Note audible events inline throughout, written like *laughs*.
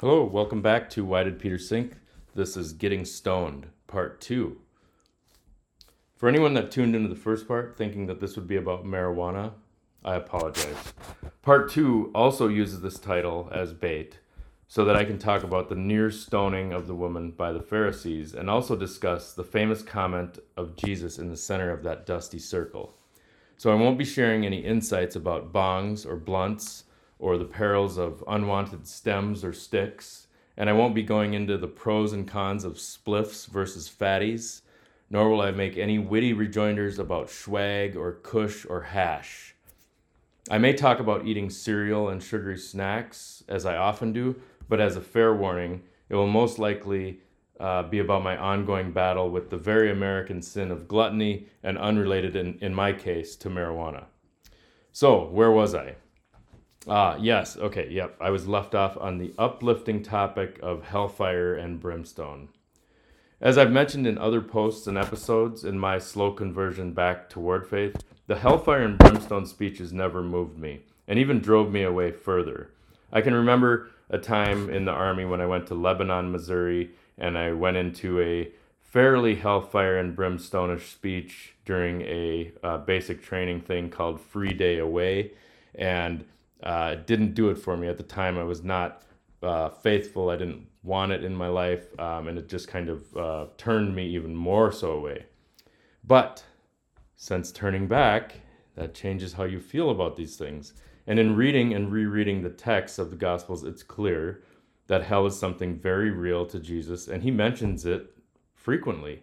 Hello, welcome back to Why Did Peter Sink? This is Getting Stoned, Part 2. For anyone that tuned into the first part thinking that this would be about marijuana, I apologize. Part 2 also uses this title as bait so that I can talk about the near stoning of the woman by the Pharisees and also discuss the famous comment of Jesus in the center of that dusty circle. So I won't be sharing any insights about bongs or blunts or the perils of unwanted stems or sticks, and I won't be going into the pros and cons of spliffs versus fatties, nor will I make any witty rejoinders about swag or kush or hash. I may talk about eating cereal and sugary snacks, as I often do, but as a fair warning, it will most likely uh, be about my ongoing battle with the very American sin of gluttony and unrelated, in, in my case, to marijuana. So, where was I? Ah, yes, okay, yep. I was left off on the uplifting topic of hellfire and brimstone. As I've mentioned in other posts and episodes in my slow conversion back toward faith, the hellfire and brimstone speeches never moved me and even drove me away further. I can remember a time in the army when I went to Lebanon, Missouri, and I went into a fairly hellfire and brimstone-ish speech during a uh, basic training thing called Free Day Away, and uh, it didn't do it for me at the time. I was not uh, faithful. I didn't want it in my life, um, and it just kind of uh, turned me even more so away. But since turning back, that changes how you feel about these things. And in reading and rereading the texts of the Gospels, it's clear that hell is something very real to Jesus, and he mentions it frequently.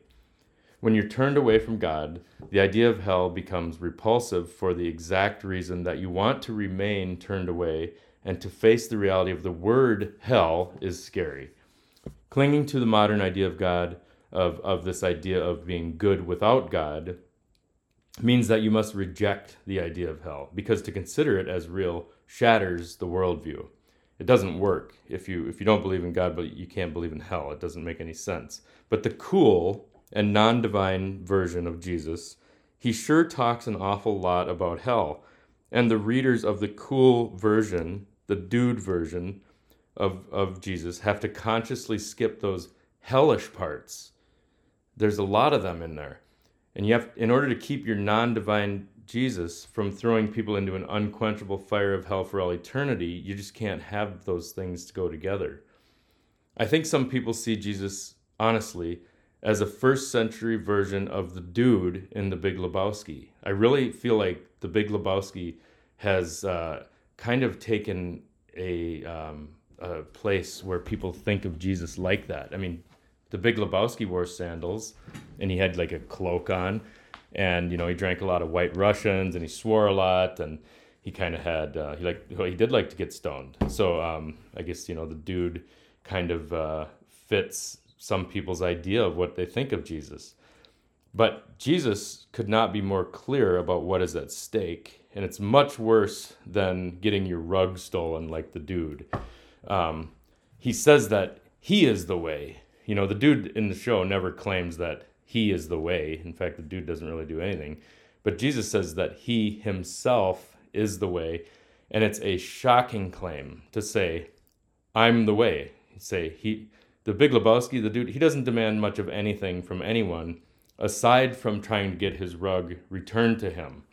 When you're turned away from God, the idea of hell becomes repulsive for the exact reason that you want to remain turned away and to face the reality of the word hell is scary. Clinging to the modern idea of God, of, of this idea of being good without God, means that you must reject the idea of hell because to consider it as real shatters the worldview. It doesn't work if you if you don't believe in God but you can't believe in hell. It doesn't make any sense. But the cool and non-divine version of Jesus, he sure talks an awful lot about hell. And the readers of the cool version, the dude version of of Jesus have to consciously skip those hellish parts. There's a lot of them in there. And you have in order to keep your non-divine Jesus from throwing people into an unquenchable fire of hell for all eternity, you just can't have those things to go together. I think some people see Jesus, honestly, as a first century version of the dude in The Big Lebowski. I really feel like The Big Lebowski has uh, kind of taken a, um, a place where people think of Jesus like that. I mean, The Big Lebowski wore sandals and he had like a cloak on and you know he drank a lot of White Russians and he swore a lot and he kind of had uh, he like well, he did like to get stoned. So um, I guess you know the dude kind of uh, fits some people's idea of what they think of Jesus. But Jesus could not be more clear about what is at stake, and it's much worse than getting your rug stolen like the dude. Um, he says that he is the way. You know, the dude in the show never claims that he is the way. In fact, the dude doesn't really do anything. But Jesus says that he himself is the way. And it's a shocking claim to say, I'm the way. Say, he, the Big Lebowski, the dude, he doesn't demand much of anything from anyone aside from trying to get his rug returned to him.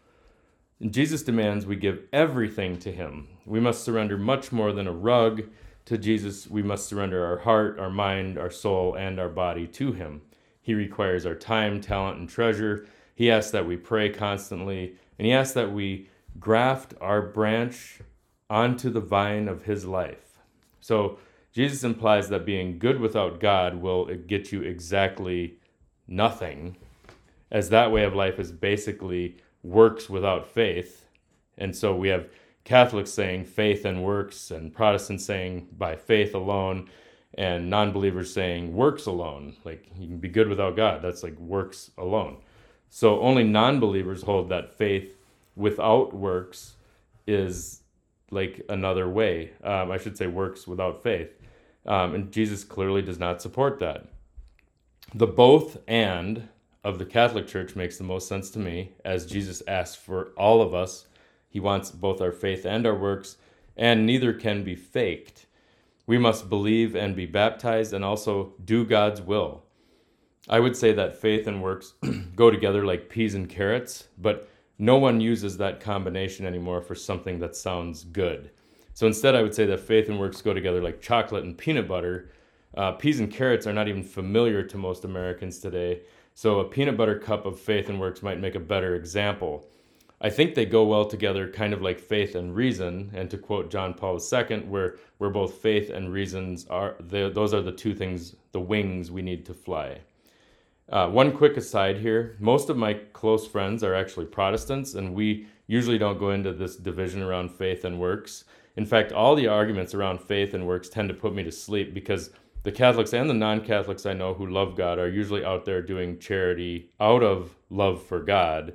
And Jesus demands we give everything to him. We must surrender much more than a rug to Jesus. We must surrender our heart, our mind, our soul, and our body to him. He requires our time, talent, and treasure. He asks that we pray constantly, and He asks that we graft our branch onto the vine of His life. So, Jesus implies that being good without God will get you exactly nothing, as that way of life is basically works without faith. And so we have Catholics saying faith and works, and Protestants saying by faith alone and non-believers saying works alone. Like you can be good without god that's like works alone. So only non-believers hold that faith without works is like another way. Um, i should say works without faith um, and jesus clearly does not support that the both and of the catholic church makes the most sense to me as jesus asks for all of us he wants both our faith and our works and neither can be faked We must believe and be baptized and also do God's will. I would say that faith and works *clears throat* go together like peas and carrots, but no one uses that combination anymore for something that sounds good. So instead, I would say that faith and works go together like chocolate and peanut butter. Uh, peas and carrots are not even familiar to most Americans today. So a peanut butter cup of faith and works might make a better example. I think they go well together, kind of like faith and reason. And to quote John Paul II, where where both faith and reasons are, those are the two things, the wings we need to fly. Uh, one quick aside here: most of my close friends are actually Protestants, and we usually don't go into this division around faith and works. In fact, all the arguments around faith and works tend to put me to sleep because the Catholics and the non Catholics I know who love God are usually out there doing charity out of love for God.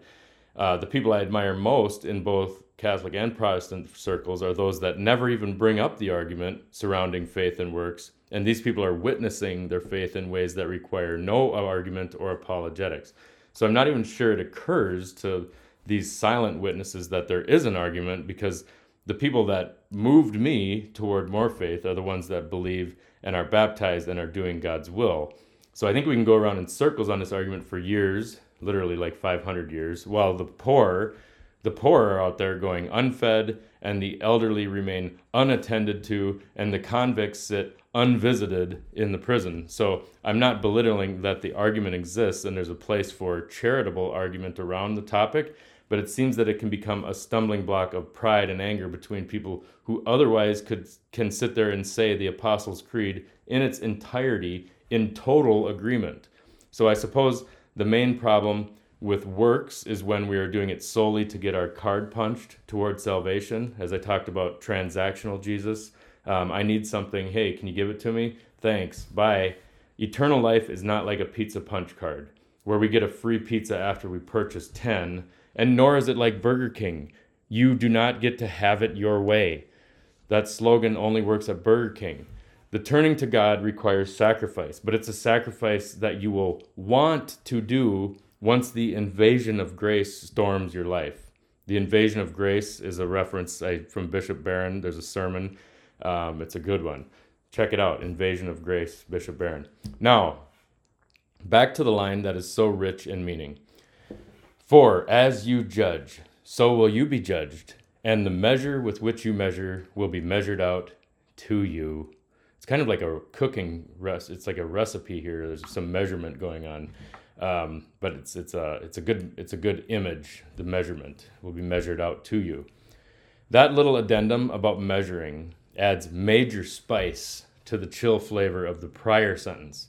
Uh, the people I admire most in both Catholic and Protestant circles are those that never even bring up the argument surrounding faith and works. And these people are witnessing their faith in ways that require no argument or apologetics. So I'm not even sure it occurs to these silent witnesses that there is an argument because the people that moved me toward more faith are the ones that believe and are baptized and are doing God's will. So I think we can go around in circles on this argument for years, literally like 500 years, while the poor, the poor are out there going unfed and the elderly remain unattended to and the convicts sit unvisited in the prison. So I'm not belittling that the argument exists and there's a place for charitable argument around the topic but it seems that it can become a stumbling block of pride and anger between people who otherwise could can sit there and say the Apostles' Creed in its entirety in total agreement. So I suppose the main problem with works is when we are doing it solely to get our card punched towards salvation. As I talked about transactional Jesus, um, I need something. Hey, can you give it to me? Thanks. Bye. Eternal life is not like a pizza punch card where we get a free pizza after we purchase 10 and nor is it like Burger King. You do not get to have it your way. That slogan only works at Burger King. The turning to God requires sacrifice, but it's a sacrifice that you will want to do once the invasion of grace storms your life. The invasion of grace is a reference from Bishop Barron. There's a sermon. Um, it's a good one. Check it out Invasion of Grace, Bishop Barron. Now, back to the line that is so rich in meaning. For as you judge, so will you be judged, and the measure with which you measure will be measured out to you. It's kind of like a cooking rest. It's like a recipe here. There's some measurement going on, um, but it's it's a it's a good it's a good image. The measurement will be measured out to you. That little addendum about measuring adds major spice to the chill flavor of the prior sentence.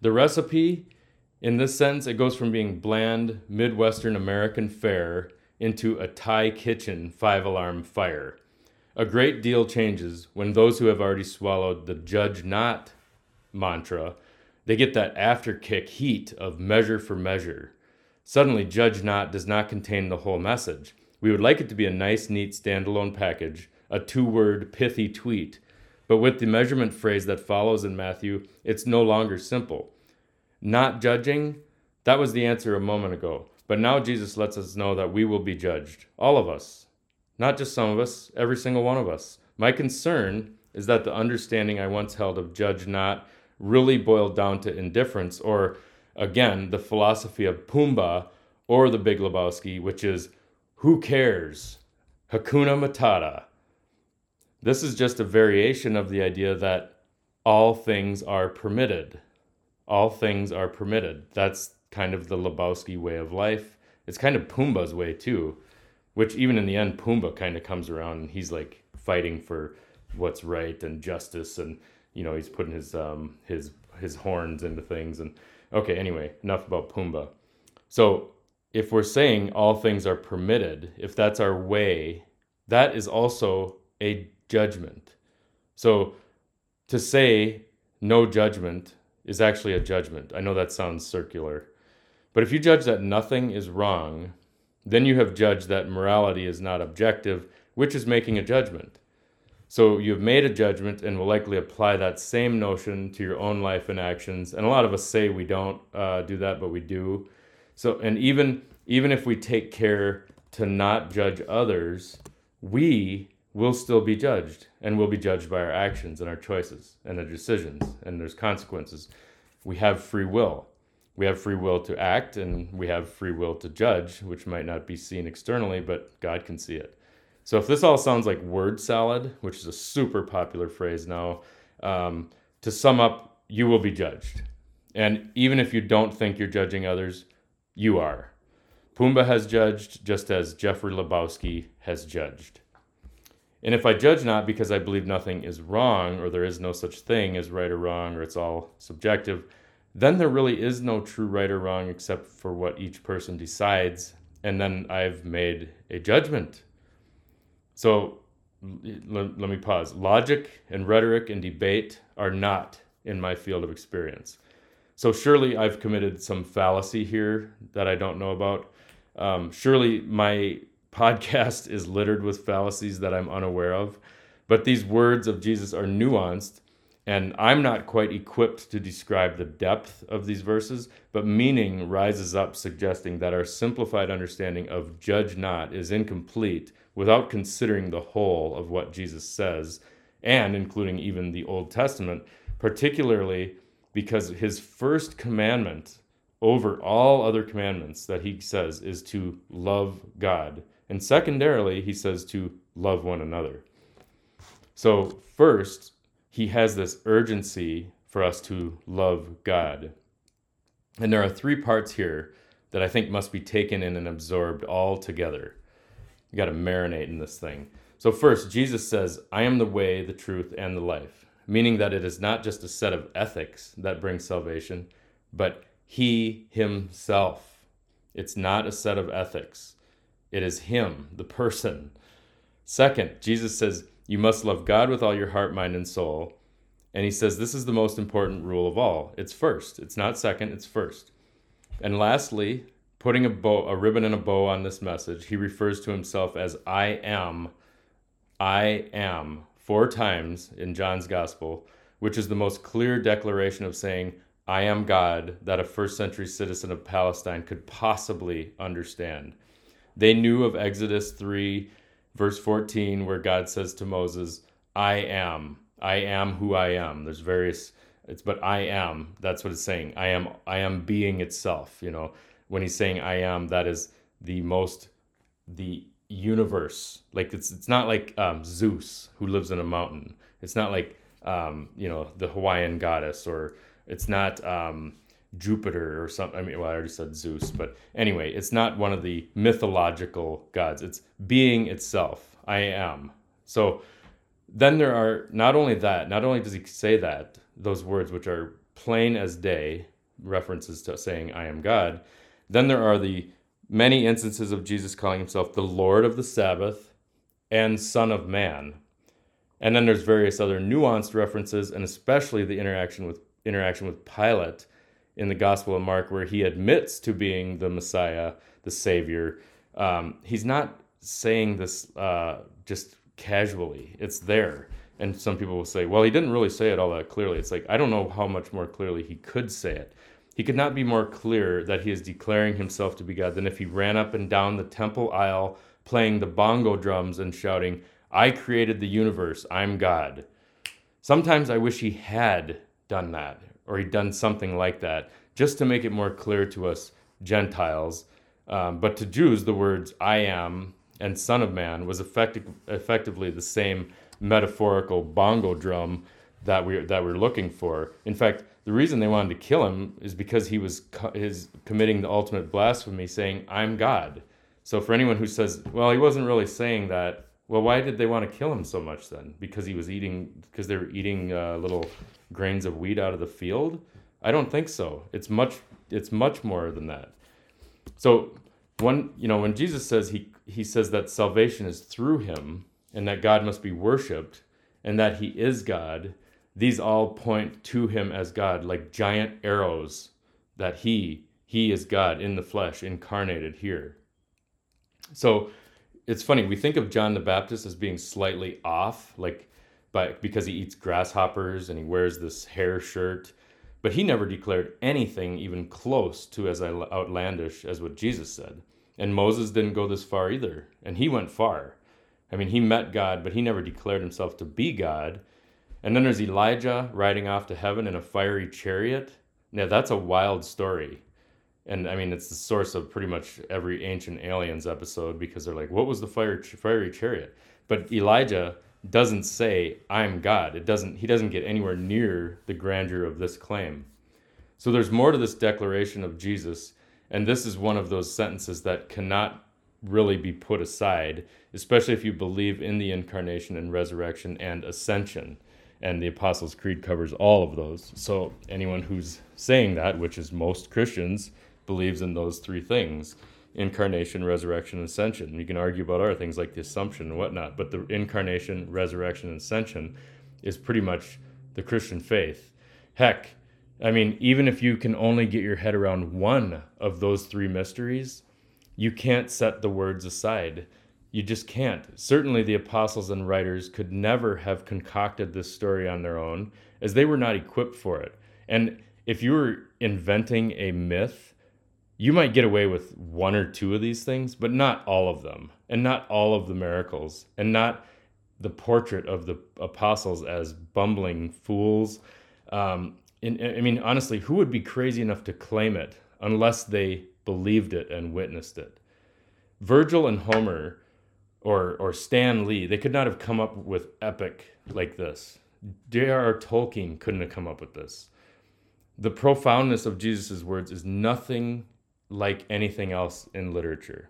The recipe in this sense, it goes from being bland Midwestern American fare into a Thai kitchen five alarm fire. A great deal changes when those who have already swallowed the judge not mantra, they get that after kick heat of measure for measure. Suddenly, judge not does not contain the whole message. We would like it to be a nice, neat standalone package, a two word, pithy tweet. But with the measurement phrase that follows in Matthew, it's no longer simple not judging, that was the answer a moment ago. But now Jesus lets us know that we will be judged. All of us. Not just some of us, every single one of us. My concern is that the understanding I once held of judge not really boiled down to indifference, or again, the philosophy of Pumbaa or the Big Lebowski, which is who cares? Hakuna Matata. This is just a variation of the idea that all things are permitted all things are permitted. That's kind of the Lebowski way of life. It's kind of Pumbaa's way too, which even in the end, Pumbaa kind of comes around and he's like fighting for what's right and justice, and you know he's putting his um his his horns into things. And okay, anyway, enough about Pumbaa. So if we're saying all things are permitted, if that's our way, that is also a judgment. So to say no judgment is actually a judgment. I know that sounds circular. But if you judge that nothing is wrong, then you have judged that morality is not objective, which is making a judgment. So you've made a judgment and will likely apply that same notion to your own life and actions. And a lot of us say we don't uh, do that, but we do. So, and even even if we take care to not judge others, we we'll still be judged, and we'll be judged by our actions and our choices and our decisions, and there's consequences. We have free will. We have free will to act, and we have free will to judge, which might not be seen externally, but God can see it. So if this all sounds like word salad, which is a super popular phrase now, um, to sum up, you will be judged. And even if you don't think you're judging others, you are. Pumbaa has judged just as Jeffrey Lebowski has judged. And if I judge not because I believe nothing is wrong, or there is no such thing as right or wrong, or it's all subjective, then there really is no true right or wrong except for what each person decides. And then I've made a judgment. So let, let me pause. Logic and rhetoric and debate are not in my field of experience. So surely I've committed some fallacy here that I don't know about. Um, surely my podcast is littered with fallacies that I'm unaware of. But these words of Jesus are nuanced, and I'm not quite equipped to describe the depth of these verses, but meaning rises up, suggesting that our simplified understanding of judge not is incomplete without considering the whole of what Jesus says, and including even the Old Testament, particularly because his first commandment over all other commandments that he says is to love God. And secondarily, he says to love one another. So, first, he has this urgency for us to love God. And there are three parts here that I think must be taken in and absorbed all together. You got to marinate in this thing. So, first, Jesus says, I am the way, the truth, and the life, meaning that it is not just a set of ethics that brings salvation, but He Himself. It's not a set of ethics, it is Him, the person. Second, Jesus says, You must love God with all your heart, mind, and soul. And He says, This is the most important rule of all. It's first, it's not second, it's first. And lastly, putting a bow, a ribbon and a bow on this message, he refers to himself as I am, I am, four times in John's gospel, which is the most clear declaration of saying, I am God that a first century citizen of Palestine could possibly understand. They knew of Exodus 3, verse 14, where God says to Moses, I am, I am who I am. There's various it's but I am. That's what it's saying. I am I am being itself, you know when he's saying I am, that is the most the universe. Like it's it's not like um, Zeus who lives in a mountain. It's not like um, you know the Hawaiian goddess, or it's not um, Jupiter or something. I mean, well, I already said Zeus, but anyway, it's not one of the mythological gods. It's being itself. I am. So then there are not only that, not only does he say that those words which are plain as day, references to saying I am God, then there are the many instances of Jesus calling himself the Lord of the Sabbath and Son of Man. And then there's various other nuanced references, and especially the interaction with interaction with Pilate in the Gospel of Mark, where he admits to being the Messiah, the Savior. Um, he's not saying this uh, just casually; it's there. And some people will say, "Well, he didn't really say it all that clearly." It's like I don't know how much more clearly he could say it. He could not be more clear that he is declaring himself to be God than if he ran up and down the temple aisle playing the bongo drums and shouting, I created the universe, I'm God. Sometimes I wish he had done that, or he'd done something like that, just to make it more clear to us Gentiles. Um, but to Jews, the words I am and Son of Man was effective, effectively the same metaphorical bongo drum that we that we're looking for. In fact, the reason they wanted to kill him is because he was co- his committing the ultimate blasphemy, saying, "I'm God." So for anyone who says, "Well, he wasn't really saying that," well, why did they want to kill him so much then? Because he was eating, because they were eating uh, little grains of wheat out of the field? I don't think so. It's much, it's much more than that. So when you know when Jesus says he he says that salvation is through him and that God must be worshipped and that he is God these all point to him as God, like giant arrows that he he is God in the flesh, incarnated here. So it's funny, we think of John the Baptist as being slightly off, like but because he eats grasshoppers and he wears this hair shirt, but he never declared anything even close to as outlandish as what Jesus said. And Moses didn't go this far either, and he went far. I mean, he met God, but he never declared himself to be God. And then there's Elijah riding off to heaven in a fiery chariot. Now, that's a wild story. And I mean, it's the source of pretty much every Ancient Aliens episode because they're like, what was the fire, fiery chariot? But Elijah doesn't say, I'm God. It doesn't, he doesn't get anywhere near the grandeur of this claim. So there's more to this declaration of Jesus. And this is one of those sentences that cannot really be put aside, especially if you believe in the incarnation and resurrection and ascension. And the Apostles' Creed covers all of those. So anyone who's saying that, which is most Christians, believes in those three things incarnation, resurrection, and ascension. You can argue about other things like the assumption and whatnot, but the incarnation, resurrection, and ascension is pretty much the Christian faith. Heck, I mean, even if you can only get your head around one of those three mysteries, you can't set the words aside. You just can't. Certainly, the apostles and writers could never have concocted this story on their own, as they were not equipped for it. And if you were inventing a myth, you might get away with one or two of these things, but not all of them, and not all of the miracles, and not the portrait of the apostles as bumbling fools. Um, and, I mean, honestly, who would be crazy enough to claim it unless they believed it and witnessed it. Virgil and Homer or or Stan Lee, they could not have come up with epic like this. J.R.R. Tolkien couldn't have come up with this. The profoundness of Jesus' words is nothing like anything else in literature.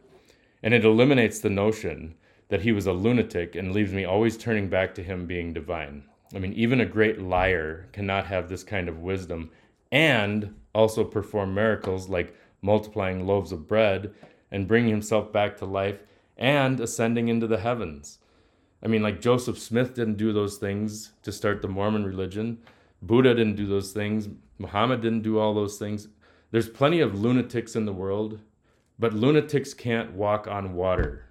And it eliminates the notion that he was a lunatic and leaves me always turning back to him being divine. I mean, even a great liar cannot have this kind of wisdom and also perform miracles like multiplying loaves of bread and bringing himself back to life and ascending into the heavens. I mean, like Joseph Smith didn't do those things to start the Mormon religion. Buddha didn't do those things. Muhammad didn't do all those things. There's plenty of lunatics in the world, but lunatics can't walk on water.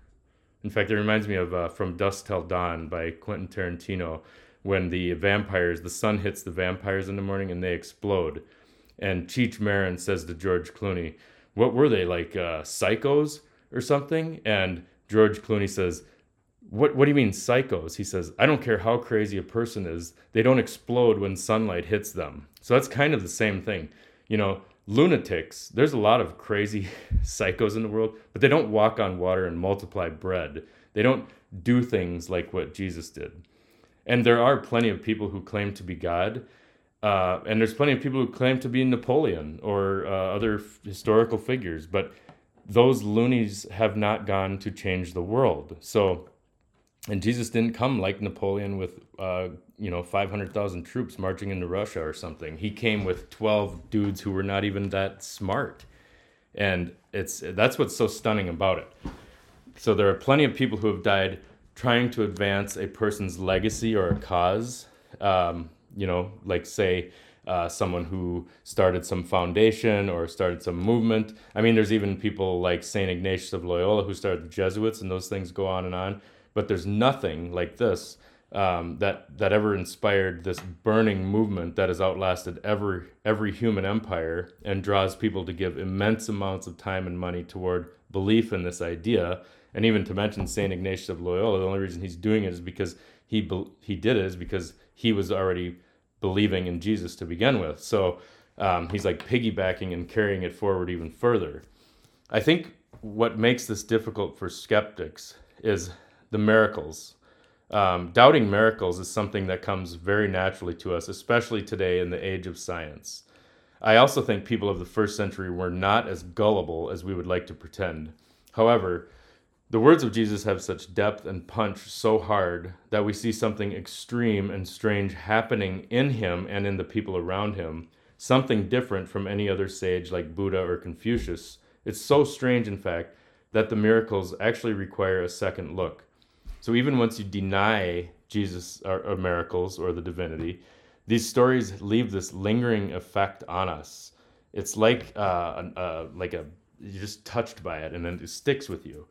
In fact, it reminds me of uh, From Dusk Till Dawn by Quentin Tarantino when the vampires, the sun hits the vampires in the morning and they explode and Cheech Marin says to George Clooney, "What were they like, uh, psychos or something?" And George Clooney says, "What What do you mean psychos?" He says, "I don't care how crazy a person is; they don't explode when sunlight hits them." So that's kind of the same thing, you know. Lunatics. There's a lot of crazy *laughs* psychos in the world, but they don't walk on water and multiply bread. They don't do things like what Jesus did. And there are plenty of people who claim to be God uh, and there's plenty of people who claim to be Napoleon or uh, other f- historical figures, but those loonies have not gone to change the world. So, and Jesus didn't come like Napoleon with, uh, you know, 500,000 troops marching into Russia or something. He came with 12 dudes who were not even that smart. And it's that's what's so stunning about it. So there are plenty of people who have died trying to advance a person's legacy or a cause. Um, you know, like say uh, someone who started some foundation or started some movement. I mean, there's even people like St. Ignatius of Loyola who started the Jesuits, and those things go on and on. But there's nothing like this um, that that ever inspired this burning movement that has outlasted every every human empire and draws people to give immense amounts of time and money toward belief in this idea. And even to mention St. Ignatius of Loyola, the only reason he's doing it is because he he did it is because he was already believing in Jesus to begin with. So um, he's like piggybacking and carrying it forward even further. I think what makes this difficult for skeptics is the miracles. Um, doubting miracles is something that comes very naturally to us, especially today in the age of science. I also think people of the first century were not as gullible as we would like to pretend. However, the words of Jesus have such depth and punch so hard that we see something extreme and strange happening in him and in the people around him, something different from any other sage like Buddha or Confucius. It's so strange, in fact, that the miracles actually require a second look. So even once you deny Jesus or, or miracles or the divinity, these stories leave this lingering effect on us. It's like uh, uh, like a you're just touched by it, and then it sticks with you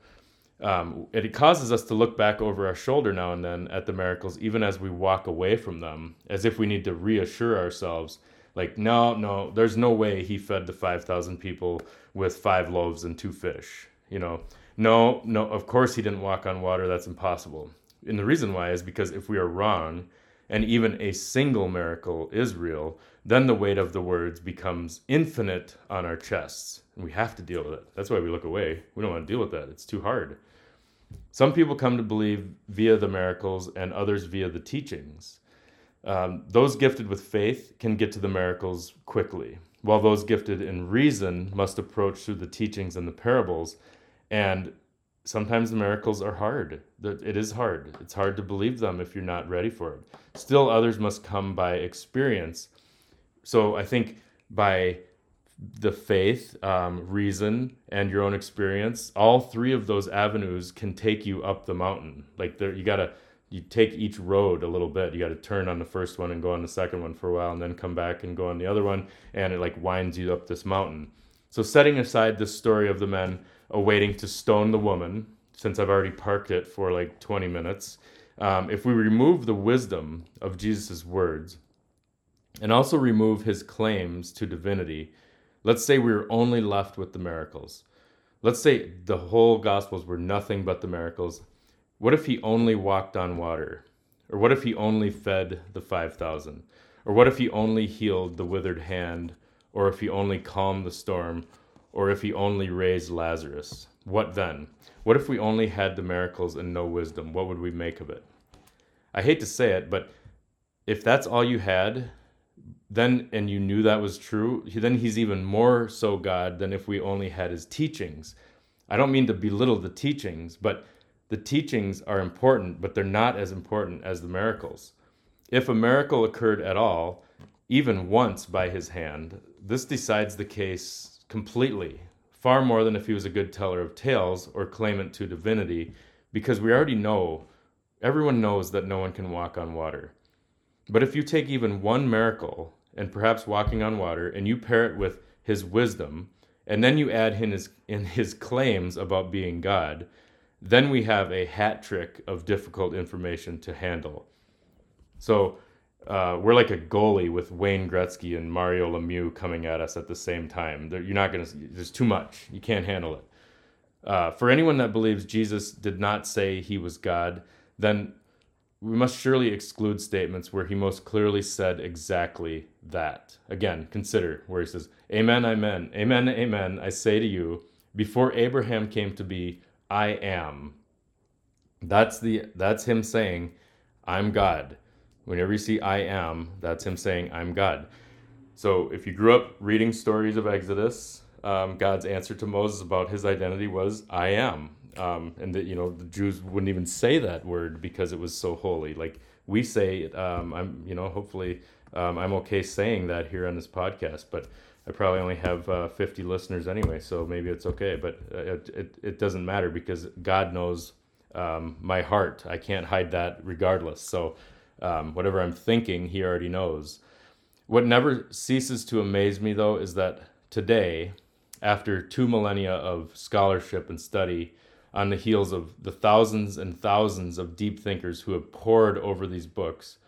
um, it causes us to look back over our shoulder now and then at the miracles, even as we walk away from them, as if we need to reassure ourselves, like, no, no, there's no way he fed the 5,000 people with five loaves and two fish. You know, no, no, of course he didn't walk on water. That's impossible. And the reason why is because if we are wrong, and even a single miracle is real, then the weight of the words becomes infinite on our chests. And we have to deal with it. That's why we look away. We don't want to deal with that. It's too hard. Some people come to believe via the miracles and others via the teachings. Um, those gifted with faith can get to the miracles quickly, while those gifted in reason must approach through the teachings and the parables. And sometimes the miracles are hard. It is hard. It's hard to believe them if you're not ready for it. Still, others must come by experience. So I think by the faith, um, reason, and your own experience, all three of those avenues can take you up the mountain. Like there, you gotta you take each road a little bit. You got to turn on the first one and go on the second one for a while, and then come back and go on the other one, and it like winds you up this mountain. So setting aside the story of the men awaiting to stone the woman, since I've already parked it for like 20 minutes, um, if we remove the wisdom of Jesus' words and also remove his claims to divinity, let's say we were only left with the miracles. Let's say the whole Gospels were nothing but the miracles. What if he only walked on water? Or what if he only fed the 5,000? Or what if he only healed the withered hand? Or if he only calmed the storm? Or if he only raised Lazarus? What then? What if we only had the miracles and no wisdom? What would we make of it? I hate to say it, but if that's all you had, then and you knew that was true, then he's even more so God than if we only had his teachings. I don't mean to belittle the teachings, but the teachings are important, but they're not as important as the miracles. If a miracle occurred at all, even once by his hand, this decides the case completely, far more than if he was a good teller of tales or claimant to divinity, because we already know, everyone knows that no one can walk on water. But if you take even one miracle, and perhaps walking on water, and you pair it with his wisdom, and then you add in his, in his claims about being God, then we have a hat trick of difficult information to handle. So, uh, we're like a goalie with Wayne Gretzky and Mario Lemieux coming at us at the same time. They're, you're not going to, there's too much. You can't handle it. Uh, for anyone that believes Jesus did not say he was God, then we must surely exclude statements where he most clearly said exactly that. Again, consider where he says, Amen, amen, amen, amen, I say to you, before Abraham came to be, I am. That's the that's him saying, I'm God. Whenever you see I am, that's him saying, I'm God. So if you grew up reading stories of Exodus, um, God's answer to Moses about his identity was, I am. Um, and that, you know, the Jews wouldn't even say that word because it was so holy. Like we say, um, I'm, you know, hopefully um, I'm okay saying that here on this podcast, but I probably only have uh, 50 listeners anyway, so maybe it's okay. But uh, it, it, it doesn't matter because God knows um, my heart. I can't hide that regardless. So um, whatever I'm thinking, he already knows. What never ceases to amaze me, though, is that today, after two millennia of scholarship and study, on the heels of the thousands and thousands of deep thinkers who have pored over these books,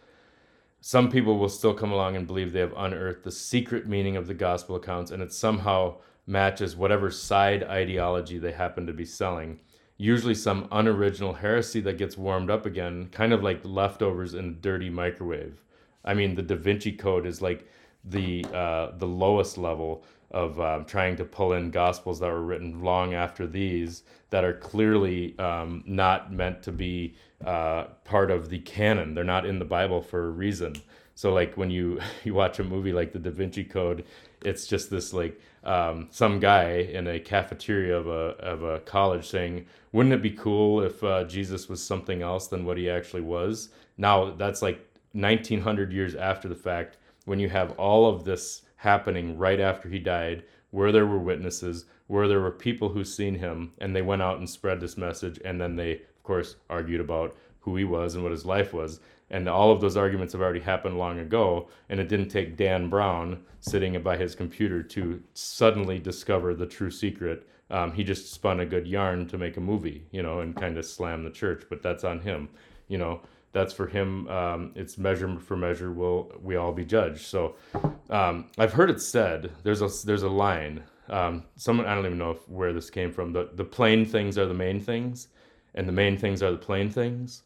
some people will still come along and believe they have unearthed the secret meaning of the gospel accounts and it somehow matches whatever side ideology they happen to be selling usually some unoriginal heresy that gets warmed up again, kind of like leftovers in a dirty microwave. I mean, the Da Vinci Code is like the uh, the lowest level of um, trying to pull in gospels that were written long after these that are clearly um, not meant to be uh, part of the canon. They're not in the Bible for a reason. So like when you *laughs* you watch a movie like the Da Vinci Code, it's just this like um, some guy in a cafeteria of a of a college saying, "Wouldn't it be cool if uh, Jesus was something else than what he actually was?" Now that's like 1900 years after the fact, when you have all of this happening right after he died, where there were witnesses, where there were people who seen him, and they went out and spread this message, and then they, of course, argued about who he was and what his life was. And all of those arguments have already happened long ago. And it didn't take Dan Brown sitting by his computer to suddenly discover the true secret. Um, he just spun a good yarn to make a movie, you know, and kind of slam the church. But that's on him, you know. That's for him. Um, it's measure for measure. Will we all be judged? So um, I've heard it said. There's a there's a line Um, someone I don't even know if, where this came from. The the plain things are the main things, and the main things are the plain things.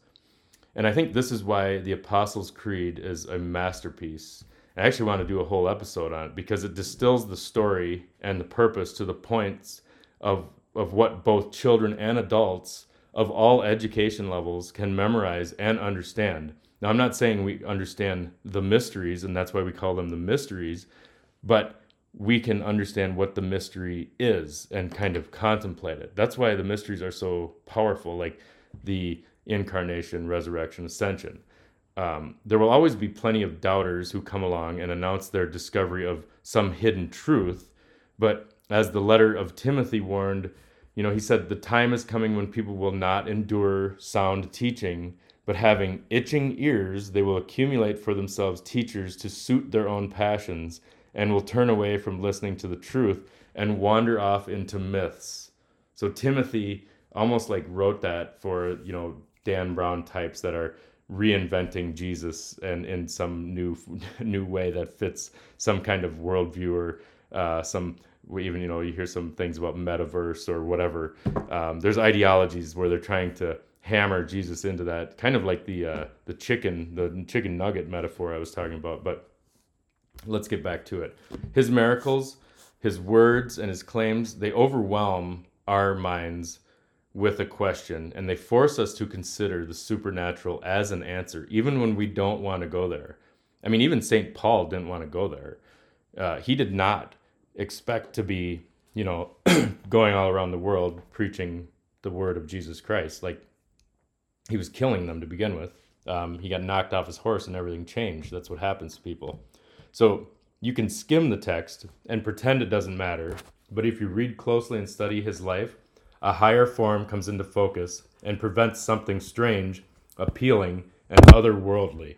And I think this is why the Apostles' Creed is a masterpiece. I actually want to do a whole episode on it because it distills the story and the purpose to the points of of what both children and adults of all education levels can memorize and understand. Now, I'm not saying we understand the mysteries, and that's why we call them the mysteries, but we can understand what the mystery is and kind of contemplate it. That's why the mysteries are so powerful, like the incarnation, resurrection, ascension. Um, there will always be plenty of doubters who come along and announce their discovery of some hidden truth. But as the letter of Timothy warned, you know, he said, The time is coming when people will not endure sound teaching, but having itching ears, they will accumulate for themselves teachers to suit their own passions and will turn away from listening to the truth and wander off into myths. So Timothy almost like wrote that for, you know, Dan Brown types that are reinventing Jesus and in some new *laughs* new way that fits some kind of worldview or uh, some even you know you hear some things about metaverse or whatever. Um, there's ideologies where they're trying to hammer Jesus into that kind of like the uh, the chicken the chicken nugget metaphor I was talking about. But let's get back to it. His miracles, his words, and his claims they overwhelm our minds with a question and they force us to consider the supernatural as an answer, even when we don't want to go there. I mean, even St. Paul didn't want to go there. Uh, he did not expect to be, you know, *clears throat* going all around the world preaching the word of Jesus Christ. Like, he was killing them to begin with. Um, he got knocked off his horse and everything changed. That's what happens to people. So you can skim the text and pretend it doesn't matter, but if you read closely and study his life, a higher form comes into focus and prevents something strange, appealing, and otherworldly.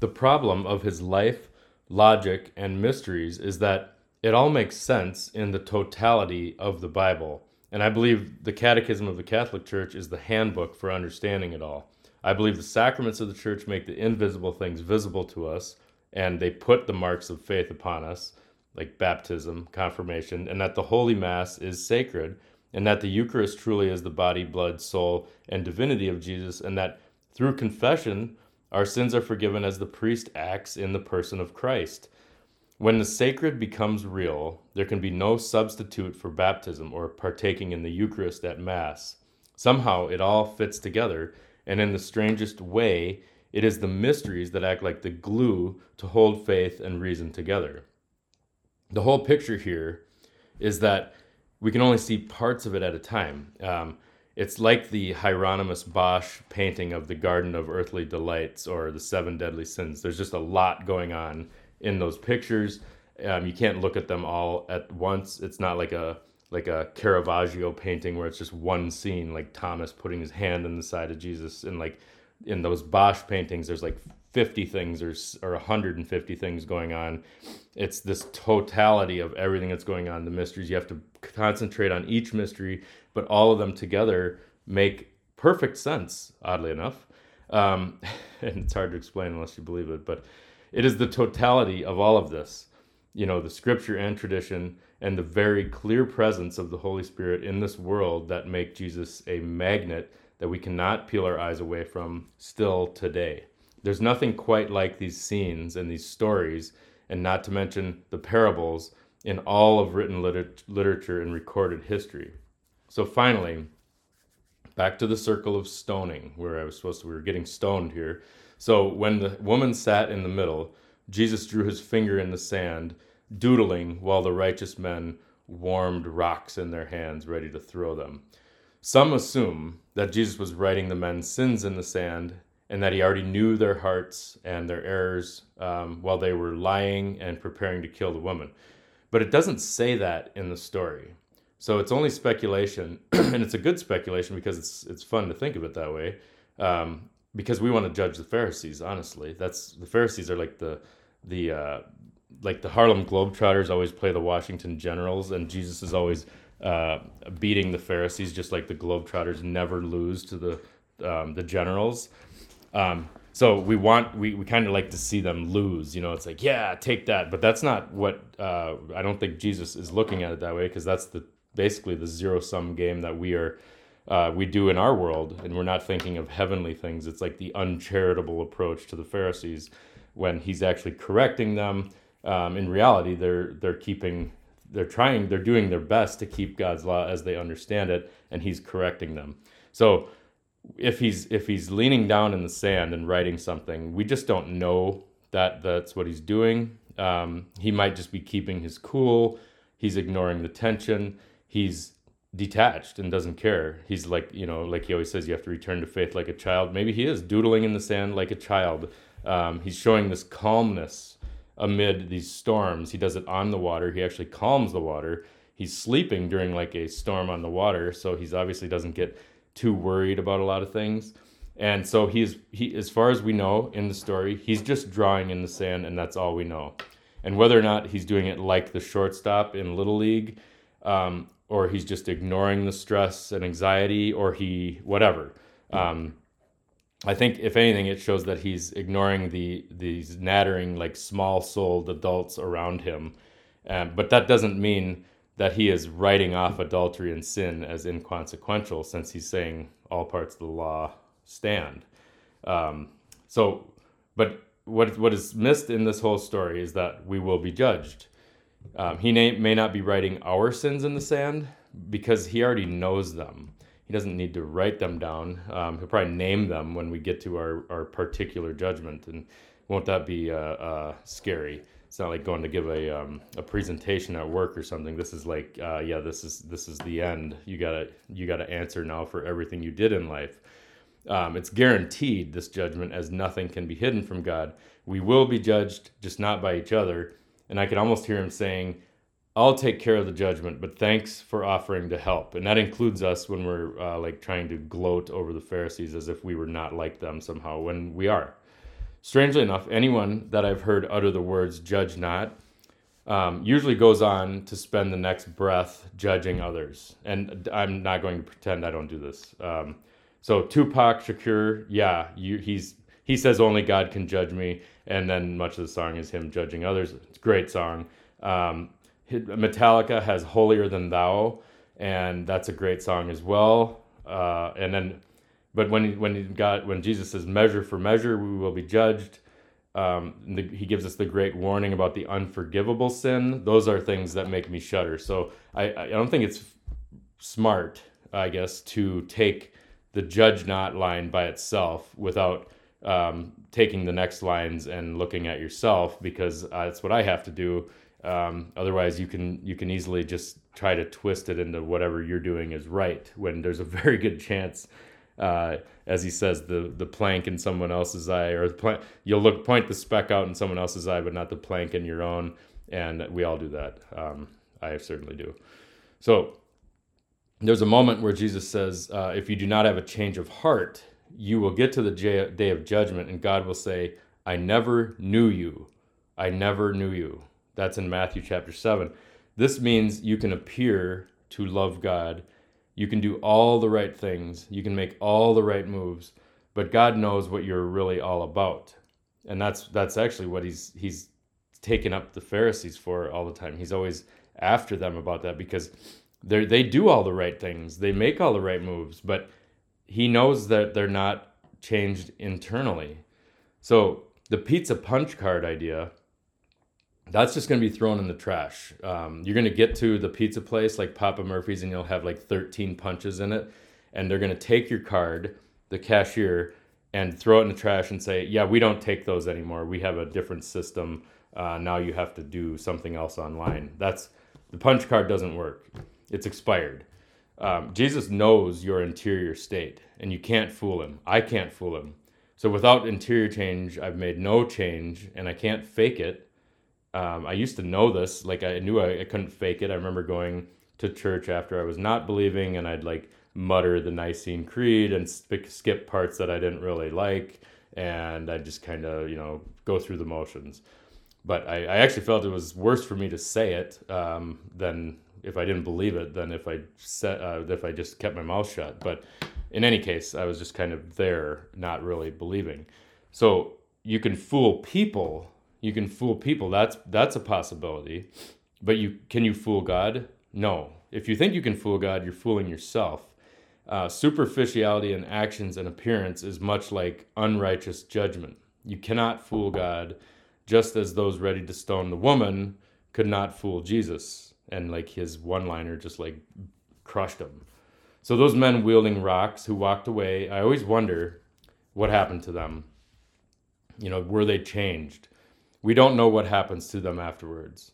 The problem of his life, logic, and mysteries is that it all makes sense in the totality of the Bible. And I believe the Catechism of the Catholic Church is the handbook for understanding it all. I believe the sacraments of the church make the invisible things visible to us, and they put the marks of faith upon us, like baptism, confirmation, and that the Holy Mass is sacred and that the Eucharist truly is the body, blood, soul, and divinity of Jesus, and that through confession, our sins are forgiven as the priest acts in the person of Christ. When the sacred becomes real, there can be no substitute for baptism or partaking in the Eucharist at Mass. Somehow it all fits together, and in the strangest way, it is the mysteries that act like the glue to hold faith and reason together. The whole picture here is that we can only see parts of it at a time. Um, it's like the Hieronymus Bosch painting of the Garden of Earthly Delights or the Seven Deadly Sins. There's just a lot going on in those pictures. Um, you can't look at them all at once. It's not like a like a Caravaggio painting where it's just one scene, like Thomas putting his hand in the side of Jesus, and like in those Bosch paintings, there's like 50 things or, or 150 things going on. It's this totality of everything that's going on, the mysteries. You have to concentrate on each mystery, but all of them together make perfect sense, oddly enough. Um, *laughs* and it's hard to explain unless you believe it, but it is the totality of all of this, you know, the scripture and tradition, and the very clear presence of the Holy Spirit in this world that make Jesus a magnet that we cannot peel our eyes away from still today. There's nothing quite like these scenes and these stories, and not to mention the parables in all of written liter- literature and recorded history. So finally, back to the circle of stoning, where I was supposed to, we were getting stoned here. So when the woman sat in the middle, Jesus drew his finger in the sand, doodling while the righteous men warmed rocks in their hands, ready to throw them. Some assume that Jesus was writing the men's sins in the sand and that he already knew their hearts and their errors um, while they were lying and preparing to kill the woman. But it doesn't say that in the story. So it's only speculation, *clears throat* and it's a good speculation because it's it's fun to think of it that way. Um, because we want to judge the Pharisees, honestly. That's the Pharisees are like the the uh, like the Harlem Globetrotters always play the Washington Generals, and Jesus is always uh, beating the Pharisees, just like the Globetrotters never lose to the um, the Generals. Um, so we want we, we kind of like to see them lose you know it's like yeah take that. But that's not what uh, i don't think jesus is looking at it that way because that's the basically the zero sum game that we are uh, we do in our world and we're not thinking of heavenly things. It's like the uncharitable approach to the pharisees when he's actually correcting them. Um, in reality they're they're keeping they're trying they're doing their best to keep god's law as they understand it and he's correcting them. So if he's if he's leaning down in the sand and writing something, we just don't know that that's what he's doing. Um, he might just be keeping his cool. He's ignoring the tension. He's detached and doesn't care. He's like you know, like he always says, you have to return to faith like a child. Maybe he is doodling in the sand like a child. Um, he's showing this calmness amid these storms. He does it on the water. He actually calms the water. He's sleeping during like a storm on the water, so he's obviously doesn't get too worried about a lot of things. And so he's he as far as we know in the story, he's just drawing in the sand and that's all we know. And whether or not he's doing it like the shortstop in Little League, um, or he's just ignoring the stress and anxiety, or he whatever. Um, I think if anything, it shows that he's ignoring the these nattering like small souled adults around him. Um, but that doesn't mean that he is writing off adultery and sin as inconsequential since he's saying all parts of the law stand. Um, so, but what what is missed in this whole story is that we will be judged. Um, he may, may not be writing our sins in the sand because he already knows them. He doesn't need to write them down. Um, he'll probably name them when we get to our, our particular judgment. And won't that be uh, uh, scary? It's not like going to give a um, a presentation at work or something. This is like, uh, yeah, this is this is the end. You gotta you gotta answer now for everything you did in life. Um, it's guaranteed this judgment, as nothing can be hidden from God. We will be judged, just not by each other. And I could almost hear him saying, "I'll take care of the judgment, but thanks for offering to help." And that includes us when we're uh, like trying to gloat over the Pharisees as if we were not like them somehow, when we are. Strangely enough, anyone that I've heard utter the words judge not um, usually goes on to spend the next breath judging others. And I'm not going to pretend I don't do this. Um, so Tupac Shakur, yeah, you, he's he says only God can judge me, and then much of the song is him judging others. It's a great song. Um, Metallica has "Holier Than Thou," and that's a great song as well. Uh, and then but when when God when Jesus says measure for measure we will be judged, um, the, he gives us the great warning about the unforgivable sin. Those are things that make me shudder. So I I don't think it's smart, I guess, to take the judge not line by itself without um, taking the next lines and looking at yourself because uh, that's what I have to do. Um, otherwise, you can you can easily just try to twist it into whatever you're doing is right when there's a *laughs* very good chance uh, as he says, the the plank in someone else's eye, or plank, you'll look point the speck out in someone else's eye, but not the plank in your own. And we all do that. Um, I certainly do. So there's a moment where Jesus says, uh, "If you do not have a change of heart, you will get to the day of judgment, and God will say, I never knew you. I never knew you." That's in Matthew chapter seven. This means you can appear to love God you can do all the right things, you can make all the right moves, but God knows what you're really all about. And that's that's actually what he's he's taken up the Pharisees for all the time. He's always after them about that because they they do all the right things. They make all the right moves, but he knows that they're not changed internally. So the pizza punch card idea that's just going to be thrown in the trash. Um, you're going to get to the pizza place like Papa Murphy's and you'll have like 13 punches in it. And they're going to take your card, the cashier, and throw it in the trash and say, Yeah, we don't take those anymore. We have a different system. Uh, now you have to do something else online. That's the punch card doesn't work, it's expired. Um, Jesus knows your interior state and you can't fool him. I can't fool him. So without interior change, I've made no change and I can't fake it um, I used to know this. Like I knew I, I couldn't fake it. I remember going to church after I was not believing, and I'd like mutter the Nicene Creed and sp- skip parts that I didn't really like, and I'd just kind of you know go through the motions. But I, I, actually felt it was worse for me to say it um, than if I didn't believe it than if I said uh, if I just kept my mouth shut. But in any case, I was just kind of there, not really believing. So you can fool people. You can fool people. That's that's a possibility. But you can you fool God? No. If you think you can fool God, you're fooling yourself. Uh, superficiality in actions and appearance is much like unrighteous judgment. You cannot fool God, just as those ready to stone the woman could not fool Jesus. And like his one liner just like crushed him. So those men wielding rocks who walked away, I always wonder what happened to them. You know, were they changed? We don't know what happens to them afterwards.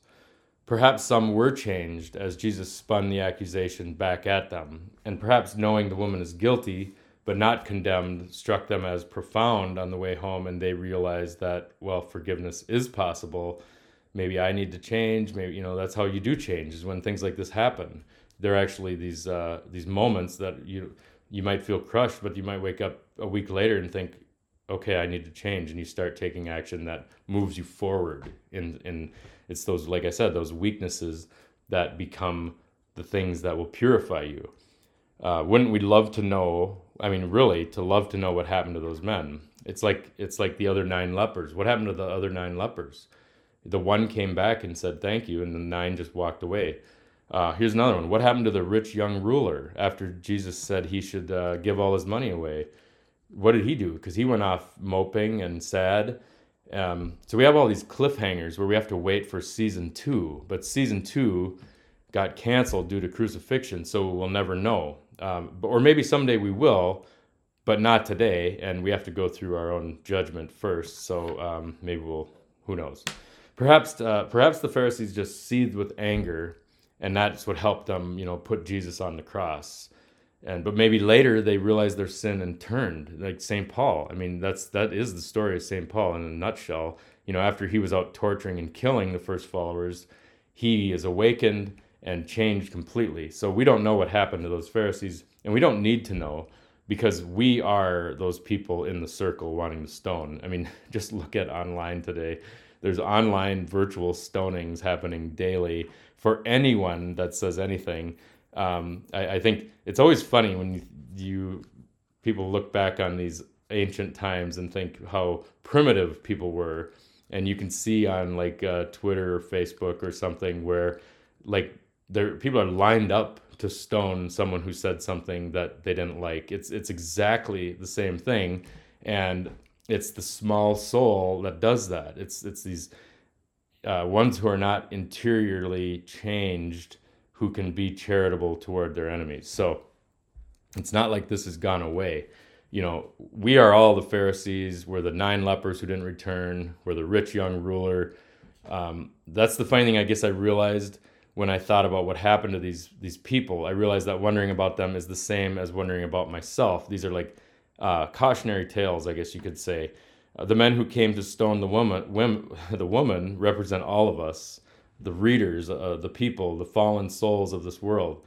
Perhaps some were changed as Jesus spun the accusation back at them, and perhaps knowing the woman is guilty but not condemned struck them as profound on the way home, and they realized that, well, forgiveness is possible. Maybe I need to change. Maybe, you know, that's how you do change, is when things like this happen. There are actually these, uh, these moments that you, you might feel crushed, but you might wake up a week later and think, okay, I need to change, and you start taking action that moves you forward. In in it's those, like I said, those weaknesses that become the things that will purify you. Uh, wouldn't we love to know? I mean, really, to love to know what happened to those men. It's like it's like the other nine lepers. What happened to the other nine lepers? The one came back and said thank you, and the nine just walked away. Uh, here's another one. What happened to the rich young ruler after Jesus said he should uh, give all his money away? What did he do? Because he went off moping and sad. Um, so we have all these cliffhangers where we have to wait for season two, but season two got canceled due to crucifixion, so we'll never know. Um, or maybe someday we will, but not today, and we have to go through our own judgment first. So um, maybe we'll, who knows? Perhaps, uh, perhaps the Pharisees just seethed with anger, and that's what helped them, you know, put Jesus on the cross and but maybe later they realized their sin and turned like st paul. I mean that's that is the story of st paul in a nutshell. You know after he was out torturing and killing the first followers he is awakened and changed completely. So we don't know what happened to those pharisees and we don't need to know because we are those people in the circle wanting to stone. I mean *laughs* just look at online today. There's online virtual stonings happening daily for anyone that says anything um, I, I, think it's always funny when you, you people look back on these ancient times and think how primitive people were. And you can see on like uh, twitter or facebook or something where like there people are lined up to stone someone who said something that they didn't like. It's it's exactly the same thing. And it's the small soul that does that. It's it's these uh, ones who are not interiorly changed who can be charitable toward their enemies. So it's not like this has gone away. You know, we are all the Pharisees. We're the nine lepers who didn't return. We're the rich young ruler. Um, that's the funny thing I guess I realized when I thought about what happened to these these people. I realized that wondering about them is the same as wondering about myself. These are like uh, cautionary tales, I guess you could say. Uh, the men who came to stone the woman, *laughs* the woman represent all of us the readers, uh, the people, the fallen souls of this world.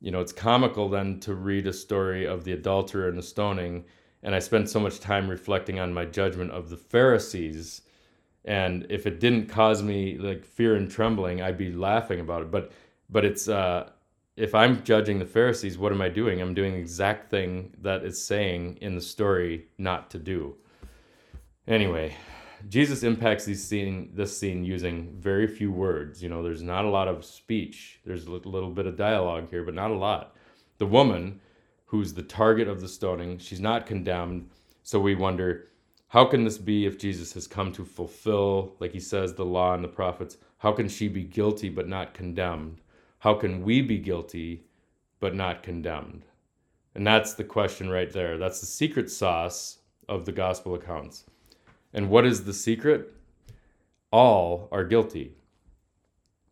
You know, it's comical then to read a story of the adulterer and the stoning, and I spent so much time reflecting on my judgment of the Pharisees. And if it didn't cause me like fear and trembling, I'd be laughing about it. But but it's uh, if I'm judging the Pharisees, what am I doing? I'm doing the exact thing that it's saying in the story not to do. Anyway, Jesus impacts these scene, this scene using very few words. You know, there's not a lot of speech. There's a little bit of dialogue here, but not a lot. The woman, who's the target of the stoning, she's not condemned. So we wonder, how can this be if Jesus has come to fulfill, like he says, the law and the prophets? How can she be guilty but not condemned? How can we be guilty but not condemned? And that's the question right there. That's the secret sauce of the gospel accounts. And what is the secret? All are guilty.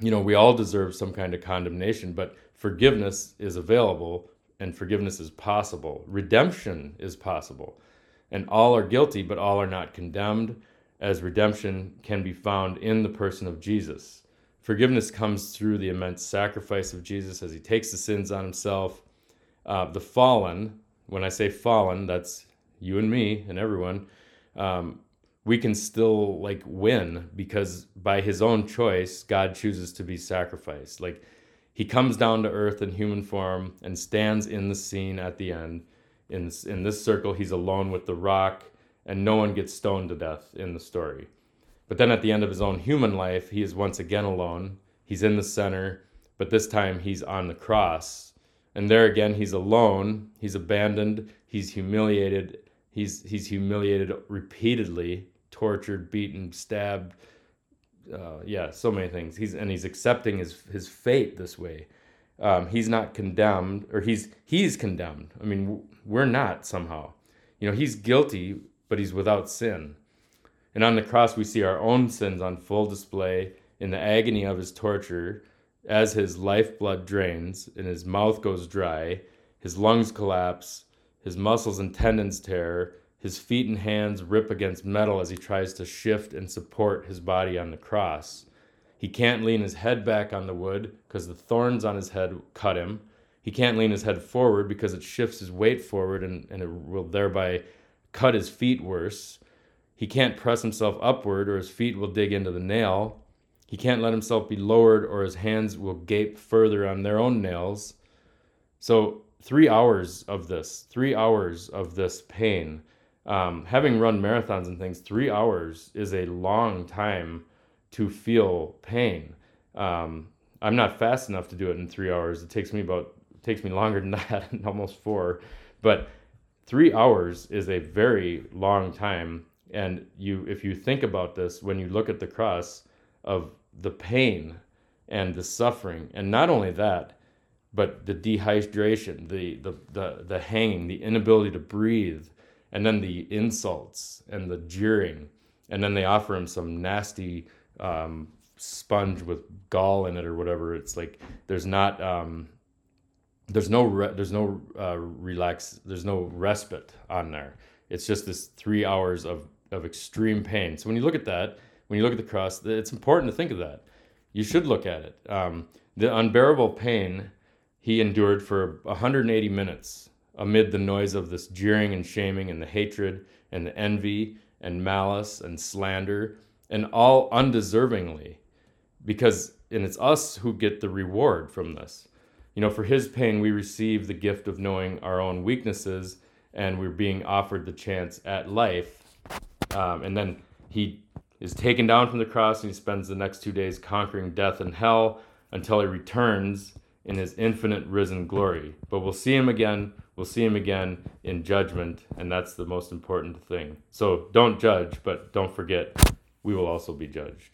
You know, we all deserve some kind of condemnation, but forgiveness is available and forgiveness is possible. Redemption is possible. And all are guilty, but all are not condemned, as redemption can be found in the person of Jesus. Forgiveness comes through the immense sacrifice of Jesus as he takes the sins on himself. Uh, the fallen, when I say fallen, that's you and me and everyone. Um, we can still like win because by his own choice god chooses to be sacrificed like he comes down to earth in human form and stands in the scene at the end in this, in this circle he's alone with the rock and no one gets stoned to death in the story. But then at the end of his own human life, he is once again alone. He's in the center, but this time he's on the cross. And there again, he's alone, he's abandoned, he's humiliated, he's, he's humiliated repeatedly, tortured, beaten, stabbed. Uh, yeah, so many things. He's and he's accepting his his fate this way. Um, he's not condemned, or he's he's condemned. I mean, we're not somehow. You know, he's guilty, but he's without sin. And on the cross, we see our own sins on full display in the agony of his torture as his lifeblood drains and his mouth goes dry, his lungs collapse, his muscles and tendons tear, his feet and hands rip against metal as he tries to shift and support his body on the cross. He can't lean his head back on the wood because the thorns on his head cut him. He can't lean his head forward because it shifts his weight forward and, and it will thereby cut his feet worse. He can't press himself upward or his feet will dig into the nail. He can't let himself be lowered or his hands will gape further on their own nails. So, three hours of this, three hours of this pain. Um, having run marathons and things, three hours is a long time to feel pain. Um, I'm not fast enough to do it in three hours. It takes me about takes me longer than *laughs* that, almost four. But three hours is a very long time. And you, if you think about this, when you look at the cross of the pain and the suffering, and not only that, but the dehydration, the the the, the hanging, the inability to breathe, and then the insults and the jeering, and then they offer him some nasty um, sponge with gall in it or whatever. It's like there's not um, there's no re- there's no uh, relax there's no respite on there. It's just this three hours of of extreme pain. So when you look at that, when you look at the cross, it's important to think of that. You should look at it. Um, the unbearable pain he endured for 180 minutes amid the noise of this jeering and shaming and the hatred and the envy and malice and slander and all undeservingly because and it's us who get the reward from this. You know for his pain we receive the gift of knowing our own weaknesses and we're being offered the chance at life. Um, and then he is taken down from the cross and he spends the next two days conquering death and hell until he returns in his infinite risen glory. But we'll see him again we'll see him again in judgment and that's the most important thing so don't judge but don't forget we will also be judged.